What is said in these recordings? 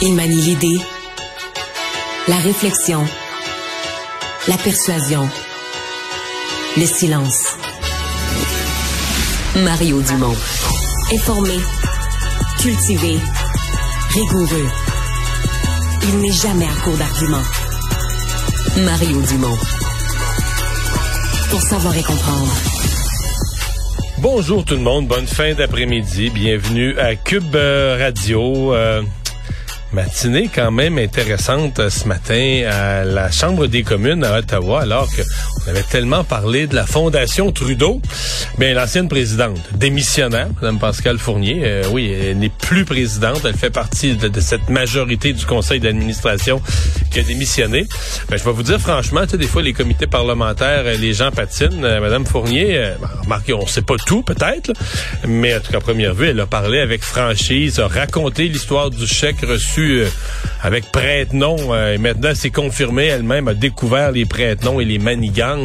Il manie l'idée, la réflexion, la persuasion, le silence. Mario Dumont. Informé, cultivé, rigoureux. Il n'est jamais à court d'arguments. Mario Dumont. Pour savoir et comprendre. Bonjour tout le monde, bonne fin d'après-midi, bienvenue à Cube euh, Radio. Euh, matinée quand même intéressante euh, ce matin à la Chambre des communes à Ottawa, alors qu'on avait tellement parlé de la Fondation Trudeau. Bien, l'ancienne présidente, démissionnaire, Mme Pascale Fournier, euh, oui, elle n'est plus présidente, elle fait partie de, cette majorité du conseil d'administration qui a démissionné. Ben, je vais vous dire franchement, tu sais, des fois, les comités parlementaires, euh, les gens patinent. Mme Fournier, ben, remarquez, on sait pas tout peut-être, mais en tout cas, à première vue, elle a parlé avec franchise, a raconté l'histoire du chèque reçu euh, avec prête-nom. Euh, et maintenant, c'est confirmé. Elle-même a découvert les prête-noms et les manigances.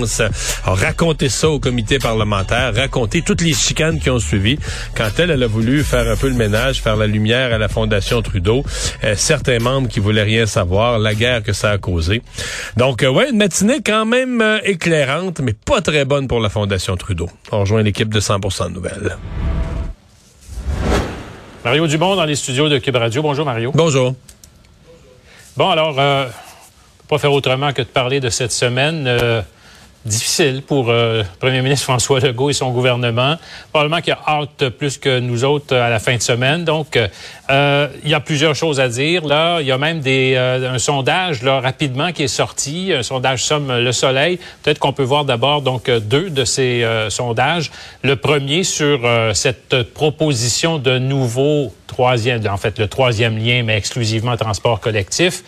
A raconté ça au comité parlementaire, raconté toutes les chicanes qui ont suivi. Quand elle, elle a voulu faire un peu le ménage, faire la lumière à la Fondation Trudeau, euh, certains membres qui voulaient rien savoir, la guerre que ça a causé. Donc, ouais, une matinée quand même éclairante, mais pas très bonne pour la Fondation Trudeau. On rejoint l'équipe de 100% de nouvelles. Mario Dumont dans les studios de Cube Radio. Bonjour Mario. Bonjour. Bon, alors, euh, pas faire autrement que de parler de cette semaine. Euh, difficile pour euh, le premier ministre François Legault et son gouvernement. Probablement qu'il a hâte plus que nous autres à la fin de semaine. Donc, euh, il y a plusieurs choses à dire. Là, il y a même des, euh, un sondage là, rapidement qui est sorti, un sondage Somme le Soleil. Peut-être qu'on peut voir d'abord donc deux de ces sondages. Le premier sur cette proposition de nouveau troisième, en fait le troisième lien, mais exclusivement transport collectif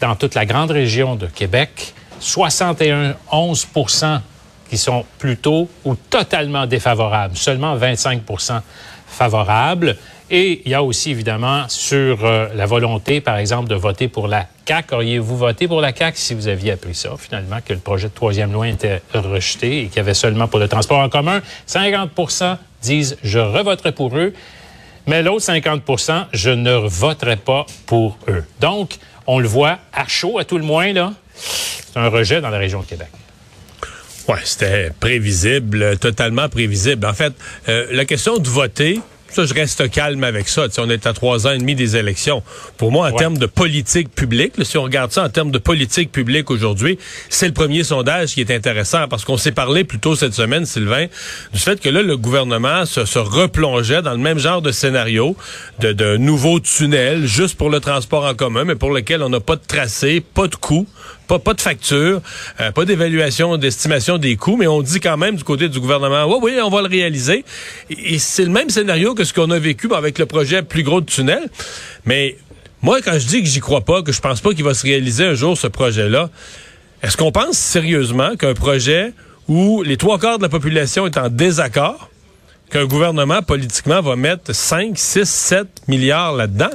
dans toute la grande région de Québec. 61 11% qui sont plutôt ou totalement défavorables, seulement 25% favorables. Et il y a aussi évidemment sur euh, la volonté, par exemple, de voter pour la CAQ. Auriez-vous voté pour la CAQ si vous aviez appris ça, finalement, que le projet de troisième loi était rejeté et qu'il y avait seulement pour le transport en commun? 50% disent je revoterai pour eux, mais l'autre 50% je ne voterai pas pour eux. Donc, on le voit à chaud, à tout le moins, là un rejet dans la région de Québec. Oui, c'était prévisible, totalement prévisible. En fait, euh, la question de voter, ça, je reste calme avec ça. on est à trois ans et demi des élections. Pour moi, en termes de politique publique, si on regarde ça en termes de politique publique aujourd'hui, c'est le premier sondage qui est intéressant parce qu'on s'est parlé plus tôt cette semaine, Sylvain, du fait que là, le gouvernement se, se replongeait dans le même genre de scénario de, de nouveaux tunnels juste pour le transport en commun, mais pour lequel on n'a pas de tracé, pas de coût, pas, de facture, euh, pas d'évaluation, d'estimation des coûts, mais on dit quand même du côté du gouvernement, oui, oui, on va le réaliser. Et, c'est le même scénario que ce qu'on a vécu avec le projet plus gros de tunnel. Mais moi, quand je dis que j'y crois pas, que je pense pas qu'il va se réaliser un jour ce projet-là, est-ce qu'on pense sérieusement qu'un projet où les trois quarts de la population est en désaccord, qu'un gouvernement politiquement va mettre 5, 6, 7 milliards là-dedans?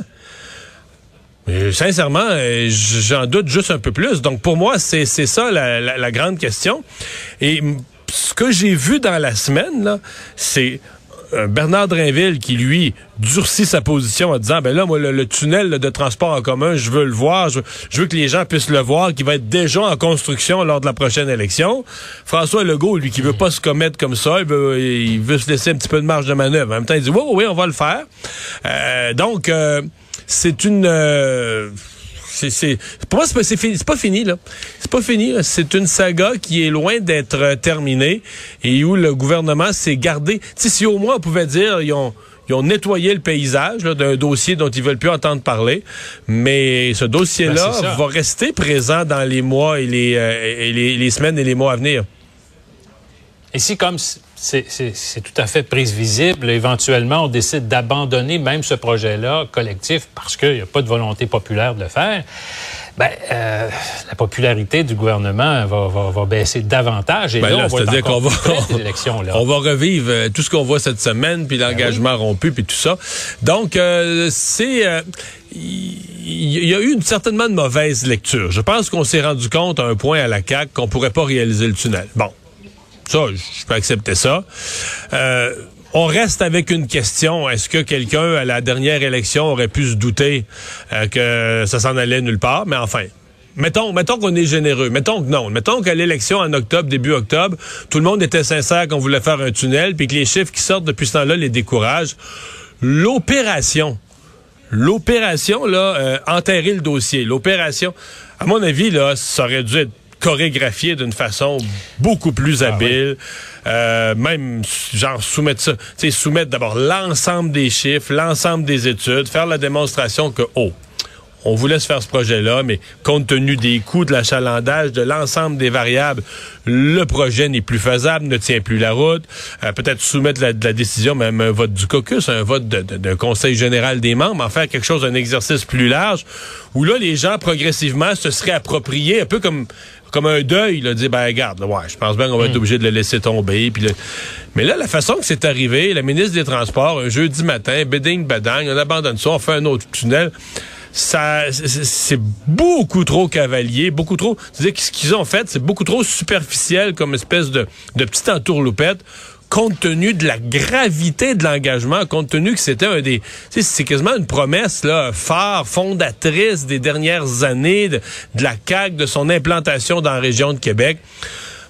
Mais sincèrement, euh, j'en doute juste un peu plus. Donc pour moi, c'est ça la, grande question. Et ce que j'ai vu dans la semaine, c'est euh, Bernard Drinville qui, lui, durcit sa position en disant, ben là, moi, le, tunnel de transport en commun, je veux le voir, je, veux que les gens puissent le voir, qui va être déjà en construction lors de la prochaine élection. François Legault, lui, qui veut pas se commettre comme ça, il veut, il veut se laisser un petit peu de marge de manœuvre. En même temps, il dit, oui, oui, on va le faire. Euh, donc c'est une euh, c'est pour moi c'est pas, pas fini là. C'est pas fini c'est une saga qui est loin d'être euh, terminée et où le gouvernement s'est gardé. Si au moins on pouvait dire ils ont ils ont nettoyé le paysage d'un dossier dont ils veulent plus entendre parler, mais ce dossier-là ben, va rester présent dans les mois et les, euh, et les, les semaines et les mois à venir. Et si comme c'est tout à fait prévisible. Éventuellement, on décide d'abandonner même ce projet-là collectif parce qu'il n'y a pas de volonté populaire de le faire. Ben, euh, la popularité du gouvernement va, va, va baisser davantage. Et ben là, qu'on va, on va revivre euh, tout ce qu'on voit cette semaine, puis ben l'engagement rompu, puis tout ça. Donc, euh, c'est... il y a eu une, certainement de mauvaise lecture. Je pense qu'on s'est rendu compte à un point à la CAQ qu'on pourrait pas réaliser le tunnel. Bon, ça, je peux accepter ça. Euh, on reste avec une question. Est-ce que quelqu'un, à la dernière élection, aurait pu se douter euh, que ça s'en allait nulle part? Mais enfin, Mettons, mettons qu'on est généreux. Mettons que non. Mettons qu'à l'élection en octobre, début octobre, tout le monde était sincère qu'on voulait faire un tunnel, puis que les chiffres qui sortent depuis ce temps-là les découragent. L'opération, l'opération, là, euh, enterrer le dossier. L'opération, à mon avis, là, ça aurait dû être chorégraphié d'une façon beaucoup plus ah habile. euh, même, genre, soumettre ça. Tu sais, soumettre d'abord l'ensemble des chiffres, l'ensemble des études, faire la démonstration que, oh, on voulait se faire ce projet-là, mais compte tenu des coûts, de l'achalandage, de l'ensemble des variables, le projet n'est plus faisable, ne tient plus la route. Euh, peut-être soumettre la, la, décision, même un vote du caucus, un vote d'un conseil général des membres, en faire quelque chose, un exercice plus large, où là, les gens, progressivement, se seraient appropriés, un peu comme comme un deuil, là, dire, ben, regarde, ouais, je pense bien qu'on va être hmm. obligé de le laisser tomber. Puis Mais là, la façon que c'est arrivé, la ministre des Transports, un jeudi matin, beding badang, on abandonne ça, on fait un autre tunnel ça c'est beaucoup trop cavalier, beaucoup trop. C'est-à-dire que ce qu'ils ont fait, c'est beaucoup trop superficiel comme espèce de, de petite entourloupette compte tenu de la gravité de l'engagement, compte tenu que c'était un des, c'est quasiment une promesse là, phare, fondatrice des dernières années de, la CAQ, de son implantation dans la région de Québec.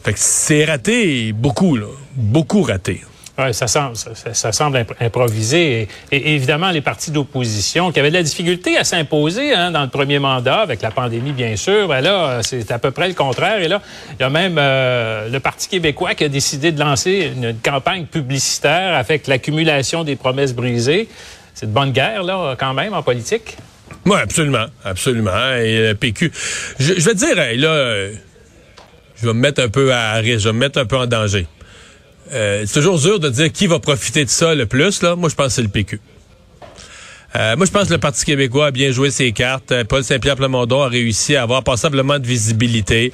Fait que c'est raté beaucoup, là, beaucoup raté. Oui, ça semble, ça, semble improvisé. Et, évidemment, les partis d'opposition qui avaient de la difficulté à s'imposer hein, dans le premier mandat, avec la pandémie, bien sûr, ben là, c'est à peu près le contraire. Et là, il y a même euh, le Parti québécois qui a décidé de lancer une, campagne publicitaire avec l'accumulation des promesses brisées. C'est de bonne guerre, là, quand même, en politique? Oui, absolument. Absolument. Et le PQ. Je, vais te dire, là, euh, je vais me mettre un peu à risque, je vais me mettre un peu en danger. Euh, c'est toujours dur de dire qui va profiter de ça le plus. Là. Moi, je pense que c'est le PQ. Euh, moi, je pense que le Parti québécois a bien joué ses cartes. Euh, Paul Saint-Pierre Plamondon a réussi à avoir passablement de visibilité.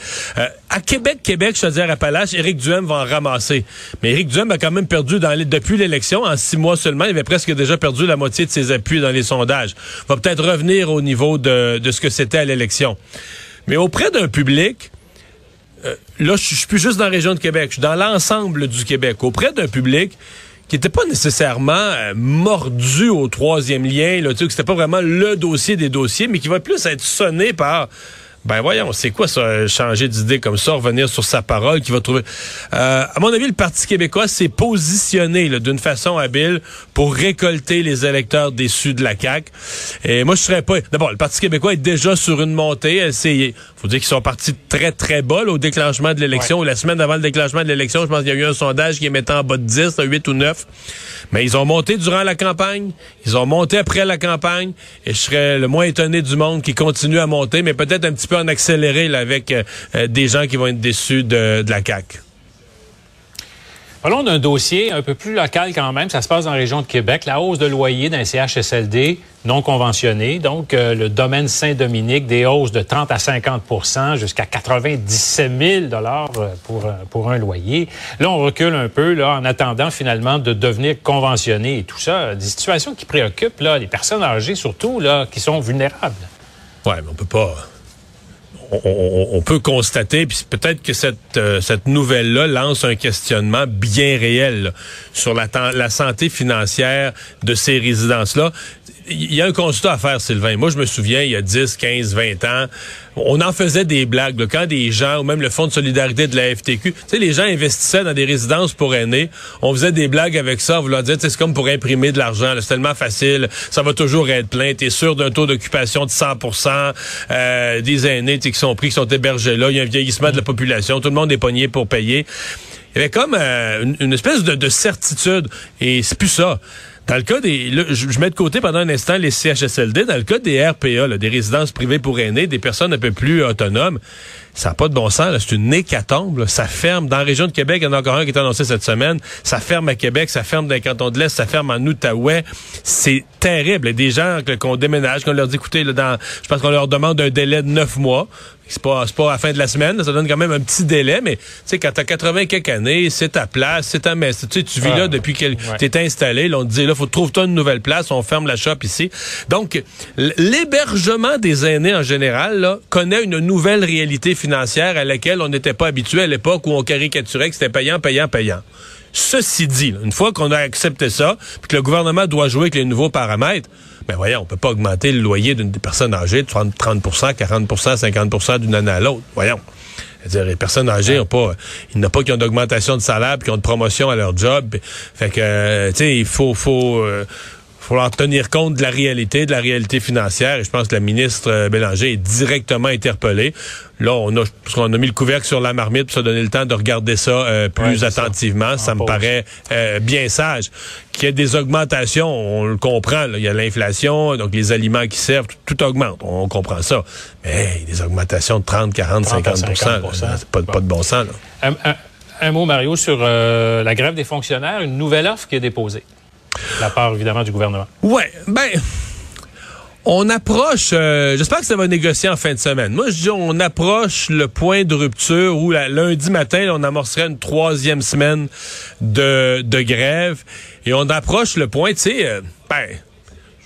à Québec, Québec, je te dire, Appalaches, Éric Duhem va en ramasser. Mais Éric Duhem a quand même perdu dans les, depuis l'élection, en six mois seulement, il avait presque déjà perdu la moitié de ses appuis dans les sondages. Va peut-être revenir au niveau de, de ce que c'était à l'élection. Mais auprès d'un public euh, là, je suis plus juste dans la région de Québec, je suis dans l'ensemble du Québec, auprès d'un public qui n'était pas nécessairement euh, mordu au troisième lien, là, tu c'était pas vraiment le dossier des dossiers, mais qui va plus être sonné par ben voyons, c'est quoi ça, changer d'idée comme ça, revenir sur sa parole, qui va trouver... Euh, à mon avis, le Parti québécois s'est positionné d'une façon habile pour récolter les électeurs déçus de la CAQ. Et moi, je serais pas... D'abord, le Parti québécois est déjà sur une montée. Il faut dire qu'ils sont partis très, très bas au déclenchement de l'élection. La semaine avant le déclenchement de l'élection, je pense qu'il y a eu un sondage qui est mettant en bas de 10, 8 ou 9. Mais ils ont monté durant la campagne, ils ont monté après la campagne, et je serais le moins étonné du monde qui continue à monter, mais peut-être un petit peu en accéléré avec euh, euh, des gens qui vont être déçus de, de la CAQ. Parlons d'un dossier un peu plus local quand même. Ça se passe dans la région de Québec. La hausse de loyer d'un CHSLD non conventionné. Donc, euh, le domaine Saint-Dominique, des hausses de 30 à 50 jusqu'à 97 000 pour, pour un loyer. Là, on recule un peu là, en attendant finalement de devenir conventionné et tout ça. Des situations qui préoccupent là, les personnes âgées surtout, là, qui sont vulnérables. Oui, mais on peut pas on, peut constater, puis peut-être que cette, euh, cette nouvelle-là lance un questionnement bien réel sur la, la santé financière de ces résidences-là il y a un constat à faire, Sylvain. Moi, je me souviens, il y a 10, 15, 20 ans, on en faisait des blagues. Là, quand des gens, ou même le Fonds de solidarité de la FTQ, tu sais, les gens investissaient dans des résidences pour aînés. On faisait des blagues avec ça, vous leur dire, c'est comme pour imprimer de l'argent. C'est tellement facile. Ça va toujours être plein. T'es sûr d'un taux d'occupation de 100% euh, des aînés qui sont pris, qui sont hébergés là. Il y a un vieillissement de la population. Tout le monde est pogné pour payer. Il y avait comme euh, une, espèce de, de certitude. Et c'est plus ça. Dans le cas des, je, mets de côté pendant un instant les CHSLD, dans le cas des RPA, des résidences privées pour aînés, des personnes un peu plus autonomes, ça n'a pas de bon sens. C'est une hécatombe. Ça ferme. Dans la région de Québec, il y en a encore un qui est annoncé cette semaine. Ça ferme à Québec, ça ferme dans les cantons de l'Est, ça ferme en Outaouais. C'est terrible. Il y a des gens qu'on déménage, qu'on leur dit, écoutez, là, dans, je pense qu'on leur demande un délai de neuf mois. C'est pas, pas à la fin de la semaine, ça donne quand même un petit délai, mais tu sais, quand t'as 80 quelques années, c'est ta place, c'est ta messe. Tu sais, tu vis là depuis que t'es installé, là, on te dit, là, faut trouver toi une nouvelle place, on ferme la shop ici. Donc, l'hébergement des aînés en général, là, connaît une nouvelle réalité financière à laquelle on n'était pas habitué à l'époque où on caricaturait que c'était payant, payant, payant. Ceci dit, une fois qu'on a accepté ça, puis que le gouvernement doit jouer avec les nouveaux paramètres, ben voyons, on peut pas augmenter le loyer d'une personne âgée de 30%, 40% 50% d'une année à l'autre. Voyons. -dire, les personnes âgées ont pas, il n'y pas qui ont d'augmentation de salaire, puis qui ont de promotion à leur job. Fait que, euh, tu sais, il faut, faut, euh, faut en tenir compte de la réalité, de la réalité financière. Et je pense que la ministre euh, Bélanger est directement interpellée. Là, on a, parce qu'on a mis le couvercle sur la marmite pour se donner le temps de regarder ça euh, plus attentivement. Ça, me paraît euh, bien sage. Qu'il y ait des augmentations, on le comprend. Il y a l'inflation, donc les aliments qui servent, tout, augmente. On, comprend ça. Mais des augmentations de 30, 40, 50, c'est pas, pas, de bon sens. Un, un, mot, Mario, sur la grève des fonctionnaires. Une nouvelle offre qui est déposée la part, évidemment, du gouvernement. Oui, ben... On approche, euh, j'espère que ça va négocier en fin de semaine. Moi, je dis, on approche le point de rupture où lundi matin, on amorcerait une troisième semaine de, grève. Et on approche le point, tu sais, euh, ben,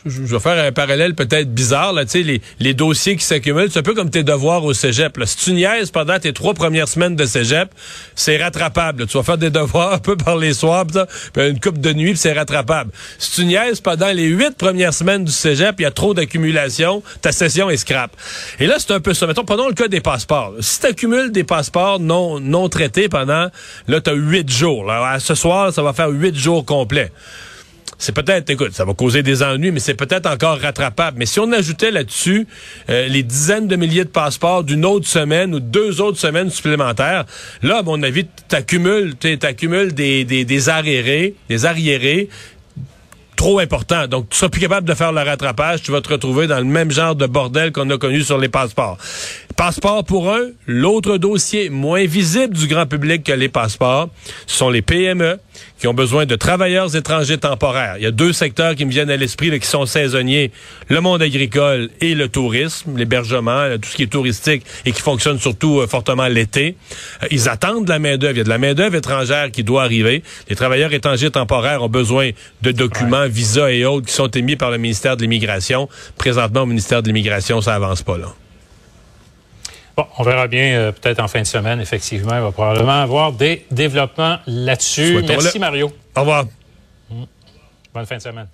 je, vais faire un parallèle peut-être bizarre, là, les, les dossiers qui s'accumulent, c'est un peu comme tes devoirs au cégep. Là. Si tu niaises pendant tes trois premières semaines de cégep, c'est rattrapable. Tu vas faire des devoirs un peu par les soirs, puis une coupe de nuit, c'est rattrapable. Si tu niaises pendant les huit premières semaines du cégep, il y a trop d'accumulation, ta session est scrap. Et là, c'est un peu ça. Mettons, prenons le cas des passeports. Si tu accumules des passeports non, non traités pendant, là, tu as huit jours. Là. Ce soir, ça va faire huit jours complets c'est peut-être, écoute, ça va causer des ennuis, mais c'est peut-être encore rattrapable. Mais si on ajoutait là-dessus euh, les dizaines de milliers de passeports d'une autre semaine ou deux autres semaines supplémentaires, là, à mon avis, t'accumules, t'accumules des, des, des arriérés, des arriérés trop important. Donc, tu seras plus capable de faire le rattrapage. Tu vas te retrouver dans le même genre de bordel qu'on a connu sur les passeports. Passeport pour un, l'autre dossier moins visible du grand public que les passeports, ce sont les PME qui ont besoin de travailleurs étrangers temporaires. Il y a deux secteurs qui me viennent à l'esprit qui sont saisonniers, le monde agricole et le tourisme, l'hébergement, tout ce qui est touristique et qui fonctionne surtout euh, fortement l'été. Euh, ils attendent de la main-d'œuvre. Il y a de la main-d'œuvre étrangère qui doit arriver. Les travailleurs étrangers temporaires ont besoin de documents, visas et autres qui sont émis par le ministère de l'Immigration. Présentement, au ministère de l'Immigration, ça avance pas là. Bon, on verra bien euh, peut-être en fin de semaine, effectivement. Il va probablement avoir des développements là-dessus. Merci, Mario. Au revoir. Bonne fin de semaine.